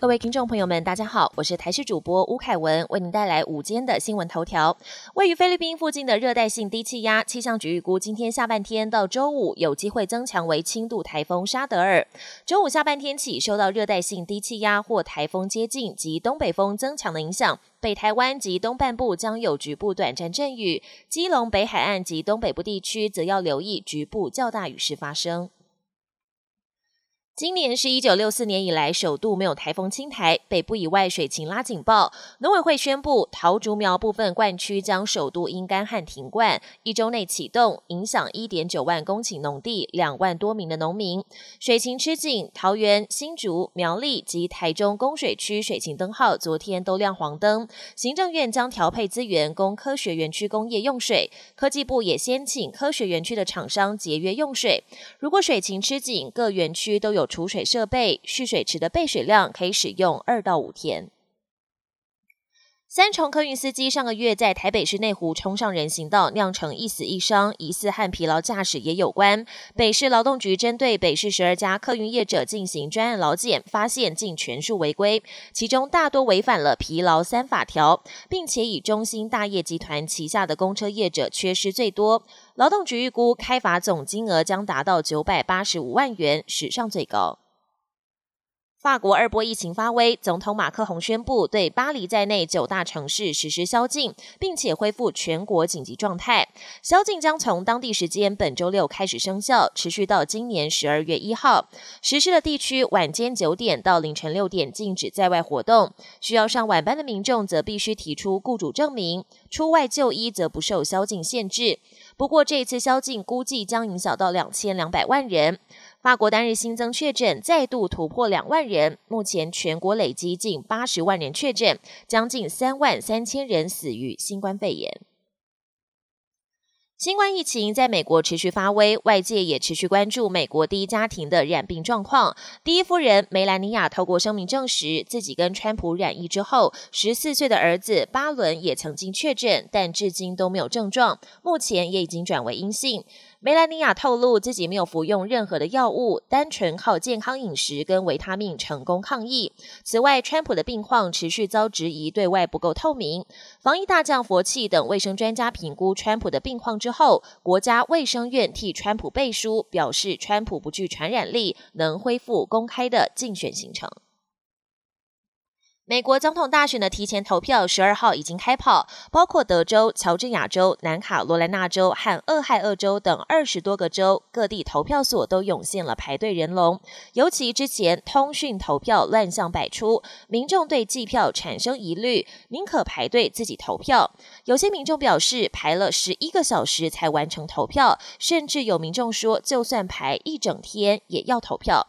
各位听众朋友们，大家好，我是台视主播吴凯文，为您带来午间的新闻头条。位于菲律宾附近的热带性低气压，气象局预估今天下半天到周五有机会增强为轻度台风沙德尔。周五下半天起，受到热带性低气压或台风接近及东北风增强的影响，北台湾及东半部将有局部短暂阵雨，基隆北海岸及东北部地区则要留意局部较大雨势发生。今年是一九六四年以来首度没有台风侵台，北部以外水情拉警报。农委会宣布，桃竹苗部分灌区将首度因干旱停灌，一周内启动，影响一点九万公顷农地，两万多名的农民。水情吃紧，桃园、新竹、苗栗及台中供水区水情灯号昨天都亮黄灯。行政院将调配资源供科学园区工业用水，科技部也先请科学园区的厂商节约用水。如果水情吃紧，各园区都有。储水设备蓄水池的备水量可以使用二到五天。三重客运司机上个月在台北市内湖冲上人行道，酿成一死一伤，疑似和疲劳驾驶也有关。北市劳动局针对北市十二家客运业者进行专案劳检，发现近全数违规，其中大多违反了疲劳三法条，并且以中兴大业集团旗下的公车业者缺失最多。劳动局预估开罚总金额将达到九百八十五万元，史上最高。法国二波疫情发威，总统马克宏宣布对巴黎在内九大城市实施宵禁，并且恢复全国紧急状态。宵禁将从当地时间本周六开始生效，持续到今年十二月一号。实施的地区晚间九点到凌晨六点禁止在外活动，需要上晚班的民众则必须提出雇主证明。出外就医则不受宵禁限制。不过这次宵禁估计将影响到两千两百万人。法国单日新增确诊再度突破两万人，目前全国累积近八十万人确诊，将近三万三千人死于新冠肺炎。新冠疫情在美国持续发威，外界也持续关注美国第一家庭的染病状况。第一夫人梅兰妮亚透过声明证实，自己跟川普染疫之后，十四岁的儿子巴伦也曾经确诊，但至今都没有症状，目前也已经转为阴性。梅兰妮亚透露，自己没有服用任何的药物，单纯靠健康饮食跟维他命成功抗疫。此外，川普的病况持续遭质疑，对外不够透明。防疫大将佛气等卫生专家评估川普的病况之后，国家卫生院替川普背书，表示川普不具传染力，能恢复公开的竞选行程。美国总统大选的提前投票十二号已经开跑，包括德州、乔治亚州、南卡罗来纳州和俄亥俄州等二十多个州，各地投票所都涌现了排队人龙。尤其之前通讯投票乱象百出，民众对计票产生疑虑，宁可排队自己投票。有些民众表示排了十一个小时才完成投票，甚至有民众说，就算排一整天也要投票。